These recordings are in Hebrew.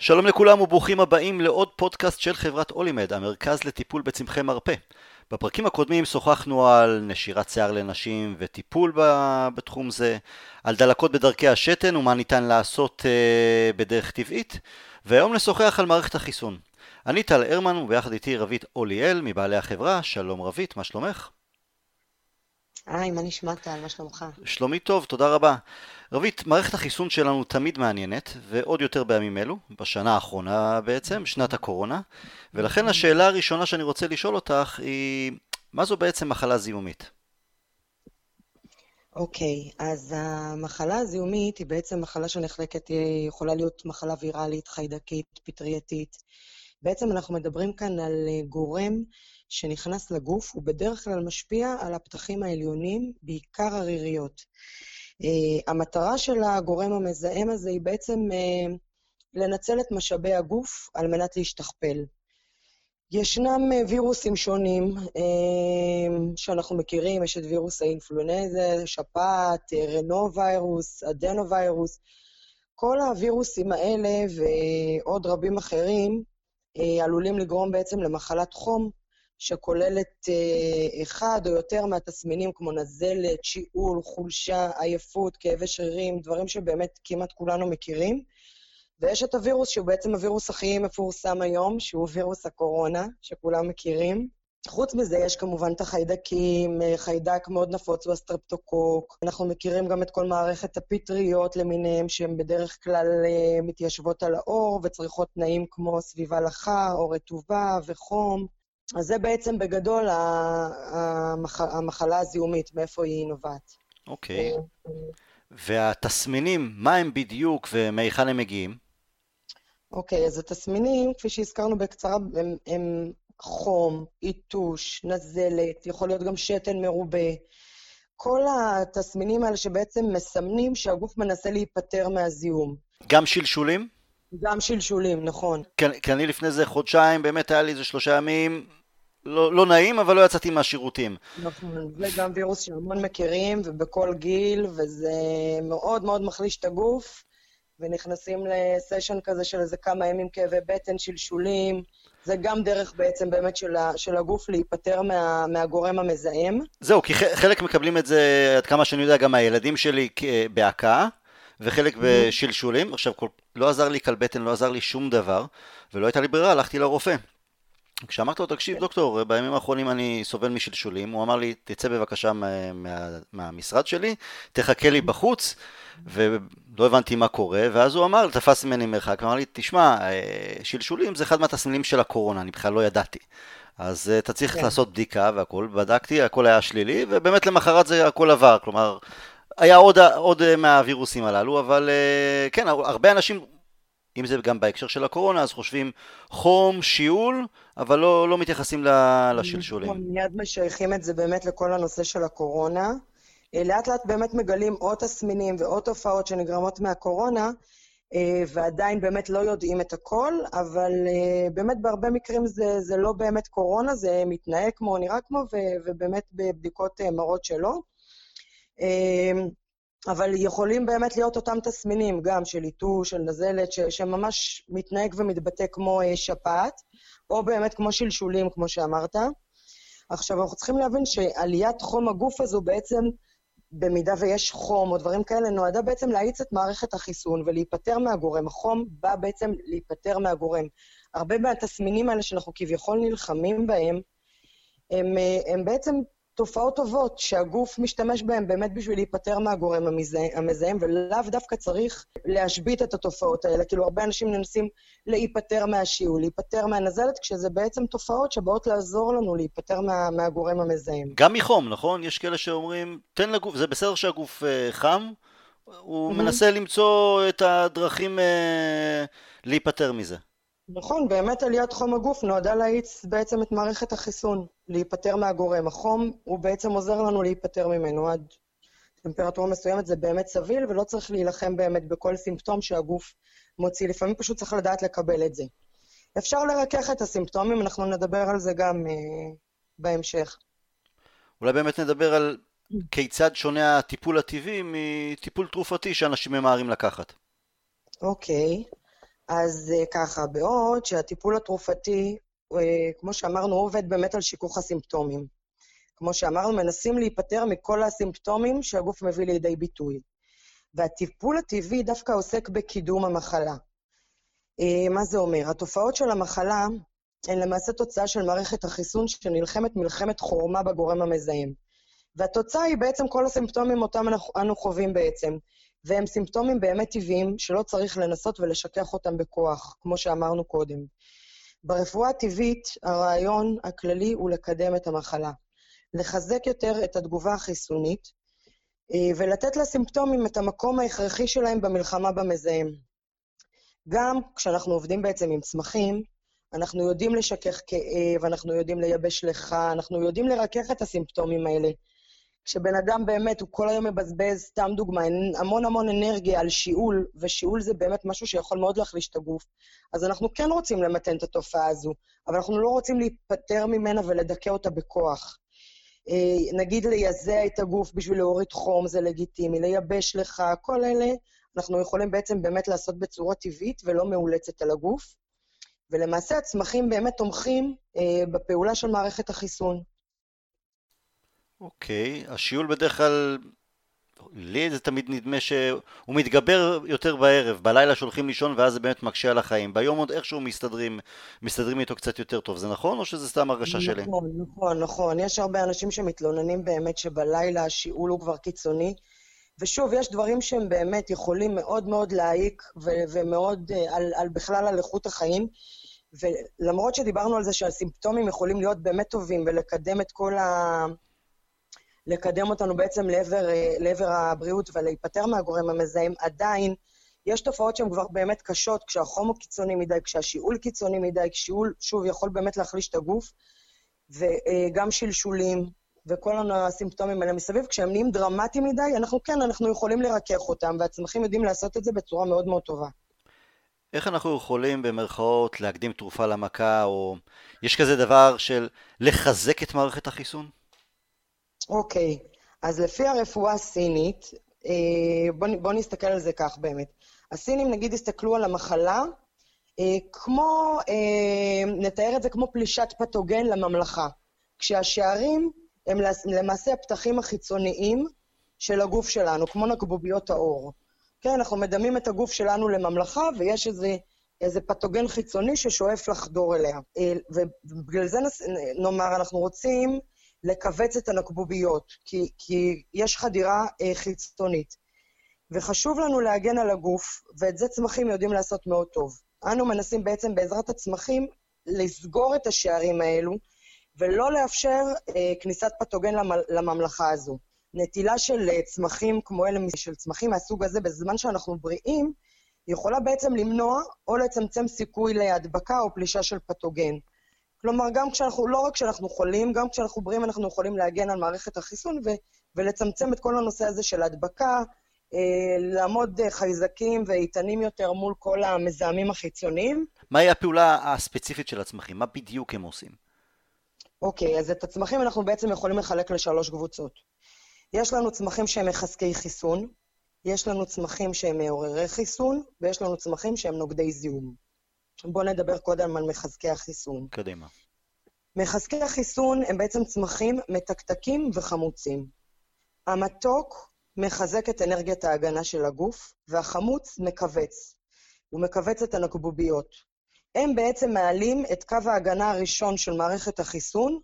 שלום לכולם וברוכים הבאים לעוד פודקאסט של חברת אולימד, המרכז לטיפול בצמחי מרפא. בפרקים הקודמים שוחחנו על נשירת שיער לנשים וטיפול בתחום זה, על דלקות בדרכי השתן ומה ניתן לעשות uh, בדרך טבעית, והיום נשוחח על מערכת החיסון. אני טל הרמן וביחד איתי רבית אוליאל מבעלי החברה, שלום רבית, מה שלומך? היי, מה נשמע טל? מה שלומך? שלומי טוב, תודה רבה. רבית, מערכת החיסון שלנו תמיד מעניינת, ועוד יותר בימים אלו, בשנה האחרונה בעצם, שנת הקורונה, ולכן השאלה הראשונה שאני רוצה לשאול אותך היא, מה זו בעצם מחלה זיהומית? אוקיי, okay, אז המחלה הזיהומית היא בעצם מחלה שנחלקת, היא יכולה להיות מחלה ויראלית, חיידקית, פטרייתית. בעצם אנחנו מדברים כאן על גורם שנכנס לגוף, הוא בדרך כלל משפיע על הפתחים העליונים, בעיקר הריריות. Uh, המטרה של הגורם המזהם הזה היא בעצם uh, לנצל את משאבי הגוף על מנת להשתכפל. ישנם uh, וירוסים שונים שאנחנו מכירים, יש את וירוס האינפלונזה, שפעת, רנו ויירוס, אדנו ויירוס. כל הווירוסים האלה ועוד רבים אחרים עלולים לגרום בעצם למחלת חום, שכוללת אה, אחד או יותר מהתסמינים כמו נזלת, שיעול, חולשה, עייפות, כאבי שרירים, דברים שבאמת כמעט כולנו מכירים. ויש את הווירוס, שהוא בעצם הווירוס הכי מפורסם היום, שהוא וירוס הקורונה, שכולם מכירים. חוץ מזה, יש כמובן את החיידקים, אה, חיידק מאוד נפוץ הוא הסטרפטוקוק. אנחנו מכירים גם את כל מערכת הפטריות למיניהם, שהן בדרך כלל אה, מתיישבות על האור וצריכות תנאים כמו סביבה לחה, או רטובה וחום. אז זה בעצם בגדול המח... המחלה הזיהומית, מאיפה היא נובעת. אוקיי. Okay. והתסמינים, מה הם בדיוק ומהיכן הם מגיעים? אוקיי, okay, אז התסמינים, כפי שהזכרנו בקצרה, הם, הם חום, עיטוש, נזלת, יכול להיות גם שתן מרובה. כל התסמינים האלה שבעצם מסמנים שהגוף מנסה להיפטר מהזיהום. גם שלשולים? גם שלשולים, נכון. כי, כי אני לפני זה חודשיים, באמת היה לי איזה שלושה ימים לא, לא נעים, אבל לא יצאתי מהשירותים. נכון, זה גם וירוס שהמון מכירים, ובכל גיל, וזה מאוד מאוד מחליש את הגוף, ונכנסים לסשן כזה של איזה כמה ימים כאבי בטן, שלשולים. זה גם דרך בעצם באמת של, ה, של הגוף להיפטר מה, מהגורם המזהם. זהו, כי חלק מקבלים את זה, עד כמה שאני יודע, גם מהילדים שלי בהכאה, וחלק mm-hmm. בשלשולים. עכשיו, לא עזר לי כלבטן, לא עזר לי שום דבר, ולא הייתה לי ברירה, הלכתי לרופא. כשאמרתי לו, תקשיב כן. דוקטור, בימים האחרונים אני סובל משלשולים, הוא אמר לי, תצא בבקשה מה, מה, מהמשרד שלי, תחכה לי בחוץ, ולא הבנתי מה קורה, ואז הוא אמר, תפס ממני מרחק, אמר לי, תשמע, אה, שלשולים זה אחד מהתסמינים של הקורונה, אני בכלל לא ידעתי. אז אה, אתה צריך כן. לעשות בדיקה והכל, בדקתי, הכל היה שלילי, ובאמת למחרת זה הכל עבר, כלומר, היה עוד, עוד מהווירוסים הללו, אבל אה, כן, הרבה אנשים אם זה גם בהקשר של הקורונה, אז חושבים חום, שיעול, אבל לא, לא מתייחסים לשלשולים. נכון, מיד משייכים את זה באמת לכל הנושא של הקורונה. אה, לאט לאט באמת מגלים עוד תסמינים ועוד תופעות שנגרמות מהקורונה, אה, ועדיין באמת לא יודעים את הכל, אבל אה, באמת בהרבה מקרים זה, זה לא באמת קורונה, זה מתנהג כמו, נראה כמו, ובאמת בבדיקות מראות שלא. אבל יכולים באמת להיות אותם תסמינים, גם של עיתוש, של נזלת, ש- שממש מתנהג ומתבטא כמו אה, שפעת, או באמת כמו שלשולים, כמו שאמרת. עכשיו, אנחנו צריכים להבין שעליית חום הגוף הזו בעצם, במידה ויש חום או דברים כאלה, נועדה בעצם להאיץ את מערכת החיסון ולהיפטר מהגורם. החום בא בעצם להיפטר מהגורם. הרבה מהתסמינים האלה שאנחנו כביכול נלחמים בהם, הם, אה, הם בעצם תופעות טובות שהגוף משתמש בהן באמת בשביל להיפטר מהגורם המזהם, ולאו דווקא צריך להשבית את התופעות האלה. כאילו, הרבה אנשים מנסים להיפטר מהשיעול, להיפטר מהנזלת, כשזה בעצם תופעות שבאות לעזור לנו להיפטר מה, מהגורם המזהם. גם מחום, נכון? יש כאלה שאומרים, תן לגוף, זה בסדר שהגוף uh, חם, הוא mm-hmm. מנסה למצוא את הדרכים uh, להיפטר מזה. נכון, באמת עליית חום הגוף נועדה להאיץ בעצם את מערכת החיסון, להיפטר מהגורם. החום הוא בעצם עוזר לנו להיפטר ממנו עד טמפרטורה מסוימת, זה באמת סביל, ולא צריך להילחם באמת בכל סימפטום שהגוף מוציא. לפעמים פשוט צריך לדעת לקבל את זה. אפשר לרכך את הסימפטומים, אנחנו נדבר על זה גם uh, בהמשך. אולי באמת נדבר על כיצד שונה הטיפול הטבעי מטיפול תרופתי שאנשים ממהרים לקחת. אוקיי. Okay. אז אה, ככה, בעוד שהטיפול התרופתי, אה, כמו שאמרנו, הוא עובד באמת על שיכוך הסימפטומים. כמו שאמרנו, מנסים להיפטר מכל הסימפטומים שהגוף מביא לידי ביטוי. והטיפול הטבעי דווקא עוסק בקידום המחלה. אה, מה זה אומר? התופעות של המחלה הן למעשה תוצאה של מערכת החיסון שנלחמת מלחמת חורמה בגורם המזהם. והתוצאה היא בעצם כל הסימפטומים אותם אנו חווים בעצם. והם סימפטומים באמת טבעיים שלא צריך לנסות ולשכח אותם בכוח, כמו שאמרנו קודם. ברפואה הטבעית, הרעיון הכללי הוא לקדם את המחלה. לחזק יותר את התגובה החיסונית, אה, ולתת לסימפטומים את המקום ההכרחי שלהם במלחמה במזהם. גם כשאנחנו עובדים בעצם עם צמחים, אנחנו יודעים לשכך כאב, אנחנו יודעים לייבש לך, אנחנו יודעים לרכך את הסימפטומים האלה. כשבן אדם באמת, הוא כל היום מבזבז, סתם דוגמה, המון המון אנרגיה על שיעול, ושיעול זה באמת משהו שיכול מאוד להחליש את הגוף, אז אנחנו כן רוצים למתן את התופעה הזו, אבל אנחנו לא רוצים להיפטר ממנה ולדכא אותה בכוח. אה, נגיד לייזע את הגוף בשביל להוריד חום זה לגיטימי, לייבש לך, כל אלה אנחנו יכולים בעצם באמת לעשות בצורה טבעית ולא מאולצת על הגוף. ולמעשה הצמחים באמת תומכים אה, בפעולה של מערכת החיסון. אוקיי. השיעול בדרך כלל, לי זה תמיד נדמה שהוא מתגבר יותר בערב, בלילה שהולכים לישון ואז זה באמת מקשה על החיים. ביום עוד איכשהו מסתדרים, מסתדרים איתו קצת יותר טוב, זה נכון או שזה סתם הרגשה שלי? נכון, נכון, נכון. יש הרבה אנשים שמתלוננים באמת שבלילה השיעול הוא כבר קיצוני. ושוב, יש דברים שהם באמת יכולים מאוד מאוד להעיק ו- ומאוד uh, על, על בכלל על איכות החיים. ולמרות שדיברנו על זה שהסימפטומים יכולים להיות באמת טובים ולקדם את כל ה... לקדם אותנו בעצם לעבר, אה, לעבר הבריאות ולהיפטר מהגורם המזהם, עדיין יש תופעות שהן כבר באמת קשות, כשהחום הוא קיצוני מדי, כשהשיעול קיצוני מדי, כשיעול, שוב, יכול באמת להחליש את הגוף, וגם שלשולים, וכל הסימפטומים האלה מסביב, כשהם נהיים דרמטיים מדי, אנחנו כן, אנחנו יכולים לרכך אותם, והצמחים יודעים לעשות את זה בצורה מאוד מאוד טובה. איך אנחנו יכולים במרכאות להקדים תרופה למכה, או יש כזה דבר של לחזק את מערכת החיסון? אוקיי, אז לפי הרפואה הסינית, אה, בואו בוא נסתכל על זה כך באמת. הסינים נגיד הסתכלו על המחלה אה, כמו, אה, כמו פלישת פתוגן לממלכה, כשהשערים הם למעשה הפתחים החיצוניים של הגוף שלנו, כמו נקבוביות האור. כן, אנחנו מדמים את הגוף שלנו לממלכה, ויש איזה, איזה פתוגן חיצוני ששואף לחדור אליה. ובגלל זה נאמר, אנחנו רוצים לכווץ את הנקבוביות, כי, כי יש חדירה אה, חיצונית. וחשוב לנו להגן על הגוף, ואת זה צמחים יודעים לעשות מאוד טוב. אנו מנסים בעצם בעזרת הצמחים לסגור את השערים האלו, ולא לאפשר אה, כניסת פתוגן לממלכה הזו. נטילה של אה, צמחים כמו אלה, של צמחים מהסוג הזה, בזמן שאנחנו בריאים, יכולה בעצם למנוע או לצמצם סיכוי להדבקה או פלישה של פתוגן. כלומר, גם כשאנחנו, לא רק כשאנחנו חולים, גם כשאנחנו בריאים אנחנו יכולים להגן על מערכת החיסון ו, ולצמצם את כל הנושא הזה של הדבקה, אה, לעמוד אה, חייזקים ואיתנים יותר מול כל המזהמים החיצוניים. מהי הפעולה הספציפית של הצמחים? מה בדיוק הם עושים? אוקיי, אז את הצמחים אנחנו בעצם יכולים לחלק לשלוש קבוצות. יש לנו צמחים שהם מחזקי חיסון, יש לנו צמחים שהם מעוררי חיסון, ויש לנו צמחים שהם נוגדי זיהום. בואו נדבר קודם על מחזקי החיסון. קדימה. מחזקי החיסון הם בעצם צמחים מתקתקים וחמוצים. המתוק מחזק את אנרגיית ההגנה של הגוף, והחמוץ מכווץ. הוא מכווץ את הנקבוביות. הם בעצם מעלים את קו ההגנה הראשון של מערכת החיסון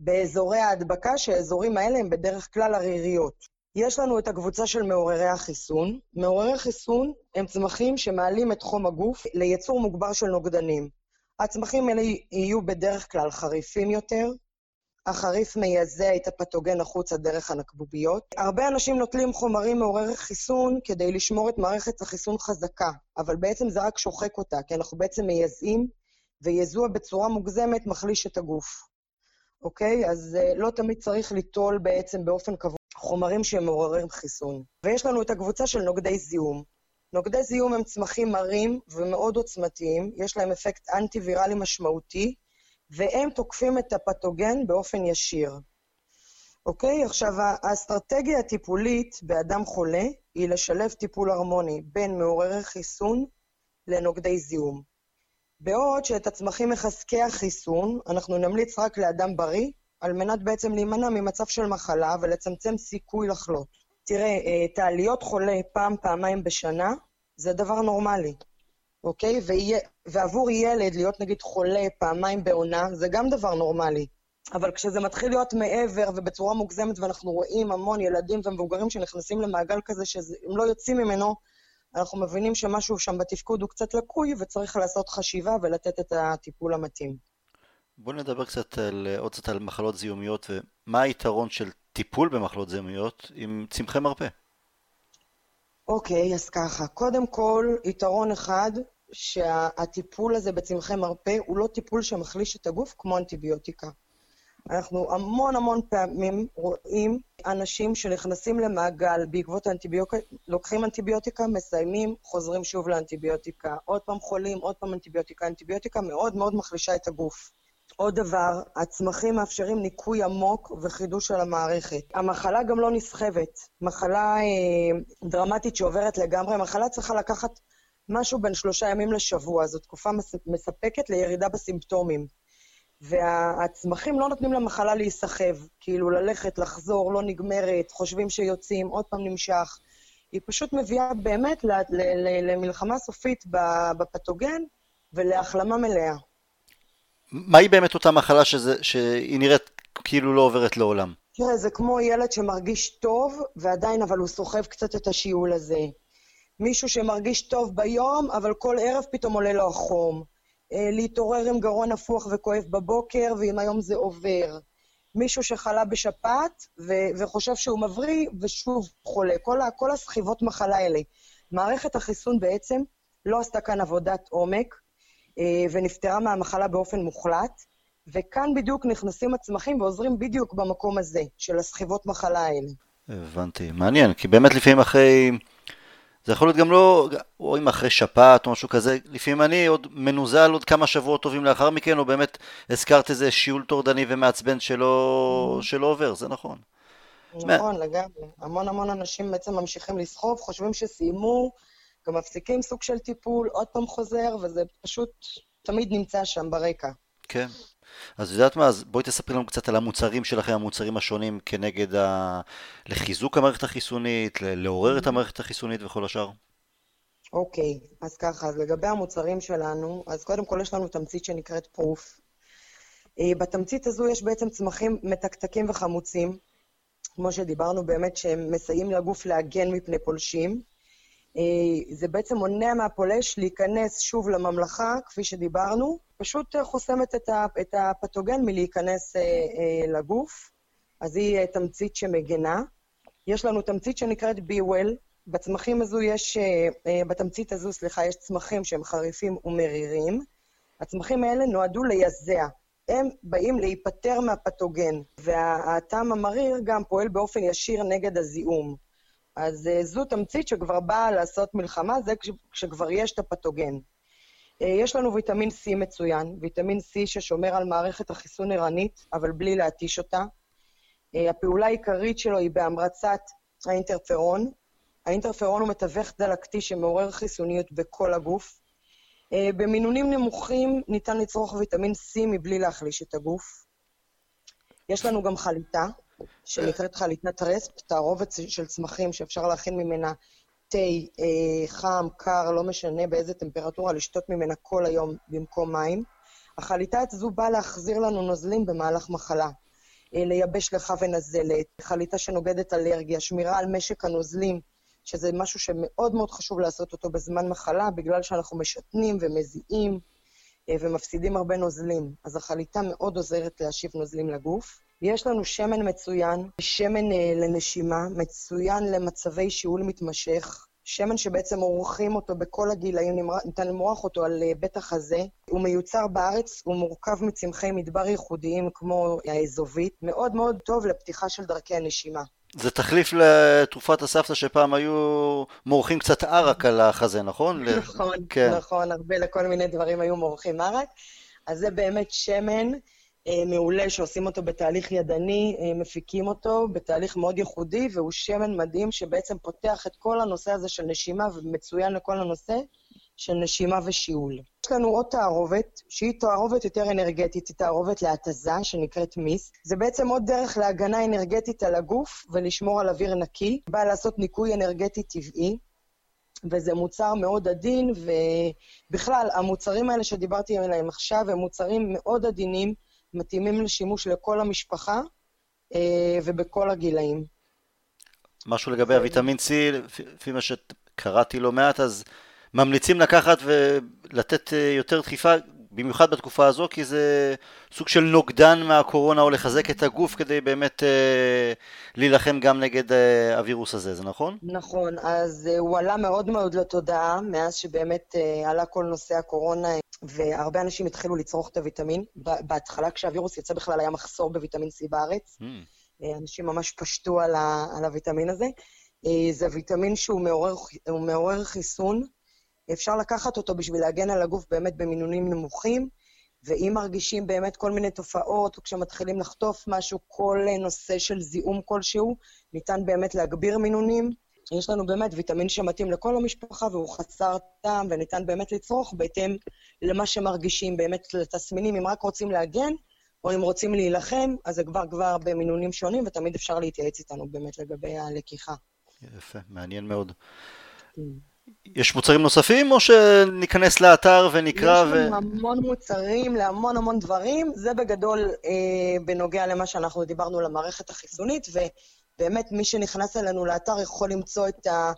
באזורי ההדבקה, שהאזורים האלה הם בדרך כלל עריריות. יש לנו את הקבוצה של מעוררי החיסון. מעוררי חיסון הם צמחים שמעלים את חום הגוף ליצור מוגבר של נוגדנים. הצמחים האלה יהיו בדרך כלל חריפים יותר, החריף מייזע את הפתוגן החוצה דרך הנקבוביות. הרבה אנשים נוטלים חומרים מעוררי חיסון כדי לשמור את מערכת החיסון חזקה, אבל בעצם זה רק שוחק אותה, כי אנחנו בעצם מייזעים, ויזוע בצורה מוגזמת מחליש את הגוף. אוקיי? אז uh, לא תמיד צריך ליטול בעצם באופן קבוע חומרים שהם מעוררים חיסון. ויש לנו את הקבוצה של נוגדי זיהום. נוגדי זיהום הם צמחים מרים ומאוד עוצמתיים, יש להם אפקט אנטי-ויראלי משמעותי, והם תוקפים את הפתוגן באופן ישיר. אוקיי? עכשיו, האסטרטגיה הטיפולית באדם חולה היא לשלב טיפול הרמוני בין מעוררי חיסון לנוגדי זיהום. בעוד שאת הצמחים מחזקי החיסון, אנחנו נמליץ רק לאדם בריא, על מנת בעצם להימנע ממצב של מחלה ולצמצם סיכוי לחלות. תראה, אה, העליות חולה פעם, פעמיים בשנה, זה דבר נורמלי, אוקיי? ויה, ועבור ילד להיות נגיד חולה פעמיים בעונה, זה גם דבר נורמלי. אבל כשזה מתחיל להיות מעבר ובצורה מוגזמת, ואנחנו רואים המון ילדים ומבוגרים שנכנסים למעגל כזה שהם לא יוצאים ממנו, אנחנו מבינים שמשהו שם בתפקוד הוא קצת לקוי, וצריך לעשות חשיבה ולתת את הטיפול המתאים. בואו נדבר קצת על, עוד קצת על מחלות זיהומיות, ומה היתרון של טיפול במחלות זיהומיות עם צמחי מרפא. אוקיי, אז ככה, קודם כל, יתרון אחד, שהטיפול הזה בצמחי מרפא הוא לא טיפול שמחליש את הגוף כמו אנטיביוטיקה. אנחנו המון המון פעמים רואים אנשים שנכנסים למעגל בעקבות האנטיביוטיקה, לוקחים אנטיביוטיקה, מסיימים, חוזרים שוב לאנטיביוטיקה. עוד פעם חולים, עוד פעם אנטיביוטיקה. אנטיביוטיקה מאוד מאוד מחלישה את הגוף. עוד דבר, הצמחים מאפשרים ניקוי עמוק וחידוש של המערכת. המחלה גם לא נסחבת. מחלה אה, דרמטית שעוברת לגמרי, מחלה צריכה לקחת משהו בין שלושה ימים לשבוע. זו תקופה מספקת לירידה בסימפטומים. והצמחים לא נותנים למחלה להיסחב, כאילו ללכת, לחזור, לא נגמרת, חושבים שיוצאים, עוד פעם נמשך. היא פשוט מביאה באמת למלחמה סופית בפתוגן ולהחלמה מלאה. מהי באמת אותה מחלה שזה, שהיא נראית כאילו לא עוברת לעולם? תראה, זה כמו ילד שמרגיש טוב, ועדיין אבל הוא סוחב קצת את השיעול הזה. מישהו שמרגיש טוב ביום, אבל כל ערב פתאום עולה לו החום. אה, להתעורר עם גרון הפוך וכואב בבוקר, ואם היום זה עובר. מישהו שחלה בשפעת ו- וחושב שהוא מבריא, ושוב חולה. כל, ה- כל הסחיבות מחלה האלה. מערכת החיסון בעצם לא עשתה כאן עבודת עומק, ונפטרה מהמחלה באופן מוחלט, וכאן בדיוק נכנסים הצמחים ועוזרים בדיוק במקום הזה, של הסחיבות מחלה האלה. הבנתי. מעניין, כי באמת לפעמים אחרי... זה יכול להיות גם לא, או אם אחרי שפעת או משהו כזה, לפעמים אני עוד מנוזל עוד כמה שבועות טובים לאחר מכן, או באמת הזכרת איזה שיעול טורדני ומעצבן שלא, mm-hmm. שלא עובר, זה נכון. נכון, לגמרי. המון המון אנשים בעצם ממשיכים לסחוב, חושבים שסיימו, גם מפסיקים סוג של טיפול, עוד פעם חוזר, וזה פשוט תמיד נמצא שם ברקע. כן. אז יודעת מה, אז בואי תספרי לנו קצת על המוצרים שלכם, המוצרים השונים כנגד ה... לחיזוק המערכת החיסונית, לעורר את המערכת החיסונית וכל השאר. אוקיי, okay, אז ככה, אז לגבי המוצרים שלנו, אז קודם כל יש לנו תמצית שנקראת פרוף. אה, בתמצית הזו יש בעצם צמחים מתקתקים וחמוצים, כמו שדיברנו באמת, שהם מסייעים לגוף להגן מפני פולשים. אה, זה בעצם מונע מהפולש להיכנס שוב לממלכה, כפי שדיברנו, פשוט אה, חוסמת את הפתוגן מלהיכנס אה, לגוף. אז היא תמצית שמגנה. יש לנו תמצית שנקראת B-Well. בצמחים הזו יש, בתמצית הזו, סליחה, יש צמחים שהם חריפים ומרירים. הצמחים האלה נועדו ליזע. הם באים להיפטר מהפתוגן, והטעם המריר גם פועל באופן ישיר נגד הזיהום. אז uh, זו תמצית שכבר באה לעשות מלחמה, זה כש, כשכבר יש את הפתוגן. Uh, יש לנו ויטמין C מצוין, ויטמין C ששומר על מערכת החיסון ערנית, אבל בלי להתיש אותה. Uh, הפעולה העיקרית שלו היא בהמרצת האינטרפרון. האינטרפרון הוא מתווך דלקתי שמעורר חיסוניות בכל הגוף. במינונים נמוכים ניתן לצרוך ויטמין C מבלי להחליש את הגוף. יש לנו גם חליטה, שנקראת חליטת רספ, תערובת של צמחים שאפשר להכין ממנה תה, אה, חם, קר, לא משנה באיזה טמפרטורה, לשתות ממנה כל היום במקום מים. החליטה הזו באה להחזיר לנו נוזלים במהלך מחלה. אה, לייבש לך ונזלת, חליטה שנוגדת אלרגיה, שמירה על משק הנוזלים, שזה משהו שמאוד מאוד חשוב לעשות אותו בזמן מחלה, בגלל שאנחנו משתנים ומזיעים אה, ומפסידים הרבה נוזלים. אז החליטה מאוד עוזרת להשיב נוזלים לגוף. יש לנו שמן מצוין, שמן אה, לנשימה, מצוין למצבי שיעול מתמשך, שמן שבעצם עורכים אותו בכל הגילאים, ניתן למרוח אותו על אה, בית החזה. הוא מיוצר בארץ, הוא מורכב מצמחי מדבר ייחודיים כמו האזובית, מאוד מאוד טוב לפתיחה של דרכי הנשימה. זה תחליף לתרופת הסבתא שפעם היו מורחים קצת ערק על החזה, נכון? נכון, כן. נכון, הרבה לכל מיני דברים היו מורחים ערק. אז זה באמת שמן מעולה שעושים אותו בתהליך ידני, אה, מפיקים אותו בתהליך מאוד ייחודי, והוא שמן מדהים שבעצם פותח את כל הנושא הזה של נשימה ומצוין לכל הנושא של נשימה ושיעול. יש לנו עוד תערובת, שהיא תערובת יותר אנרגטית, היא תערובת להתזה, שנקראת מיסט. זה בעצם עוד דרך להגנה אנרגטית על הגוף ולשמור על אוויר נקי. בא לעשות ניקוי אנרגטי טבעי, וזה מוצר מאוד עדין, ובכלל, המוצרים האלה שדיברתי עליהם עכשיו הם מוצרים מאוד עדינים, מתאימים לשימוש לכל המשפחה אה, ובכל הגילאים. משהו לגבי הוויטמין C, לפי מה שקראתי לא מעט, אז ממליצים לקחת ולתת אה, יותר דחיפה, במיוחד בתקופה הזו, כי זה סוג של נוגדן מהקורונה, או לחזק את הגוף כדי באמת אה, להילחם גם נגד אה, הווירוס הזה, זה נכון? נכון, אז אה, הוא עלה מאוד מאוד לתודעה, מאז שבאמת אה, עלה כל נושא הקורונה, והרבה אנשים התחילו לצרוך את הוויטמין. בהתחלה, כשהווירוס יצא בכלל, היה מחסור בוויטמין C בארץ. Mm. אנשים ממש פשטו על, ה, על הוויטמין הזה. אה, זה ויטמין שהוא מעורר, מעורר חיסון. אפשר לקחת אותו בשביל להגן על הגוף באמת במינונים נמוכים, ואם מרגישים באמת כל מיני תופעות, או כשמתחילים לחטוף משהו, כל נושא של זיהום כלשהו, ניתן באמת להגביר מינונים. יש לנו באמת ויטמין שמתאים לכל המשפחה והוא חסר טעם וניתן באמת לצרוך בהתאם למה שמרגישים, באמת לתסמינים, אם רק רוצים להגן, או אם רוצים להילחם, אז זה כבר כבר במינונים שונים, ותמיד אפשר להתייעץ איתנו באמת לגבי הלקיחה. יפה, מעניין מאוד. כן. יש מוצרים נוספים, או שניכנס לאתר ונקרא ו... יש לנו המון מוצרים להמון המון דברים. זה בגדול אה, בנוגע למה שאנחנו דיברנו למערכת החיסונית, ובאמת מי שנכנס אלינו לאתר יכול למצוא את, ה,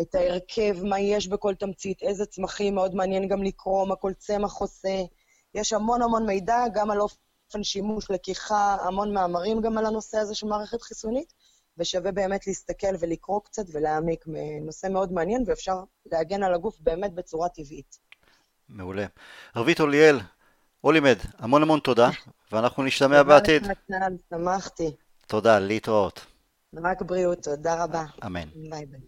את ההרכב, מה יש בכל תמצית, איזה צמחים, מאוד מעניין גם לקרוא מה כל צמח עושה. יש המון המון מידע, גם על אופן שימוש, לקיחה, המון מאמרים גם על הנושא הזה של מערכת חיסונית. ושווה באמת להסתכל ולקרוא קצת ולהעמיק. נושא מאוד מעניין, ואפשר להגן על הגוף באמת בצורה טבעית. מעולה. רבית אוליאל, אולימד, המון המון תודה, ואנחנו נשתמע בעתיד. שמחתי. תודה, להתראות. רק בריאות, תודה רבה. אמן. ביי ביי.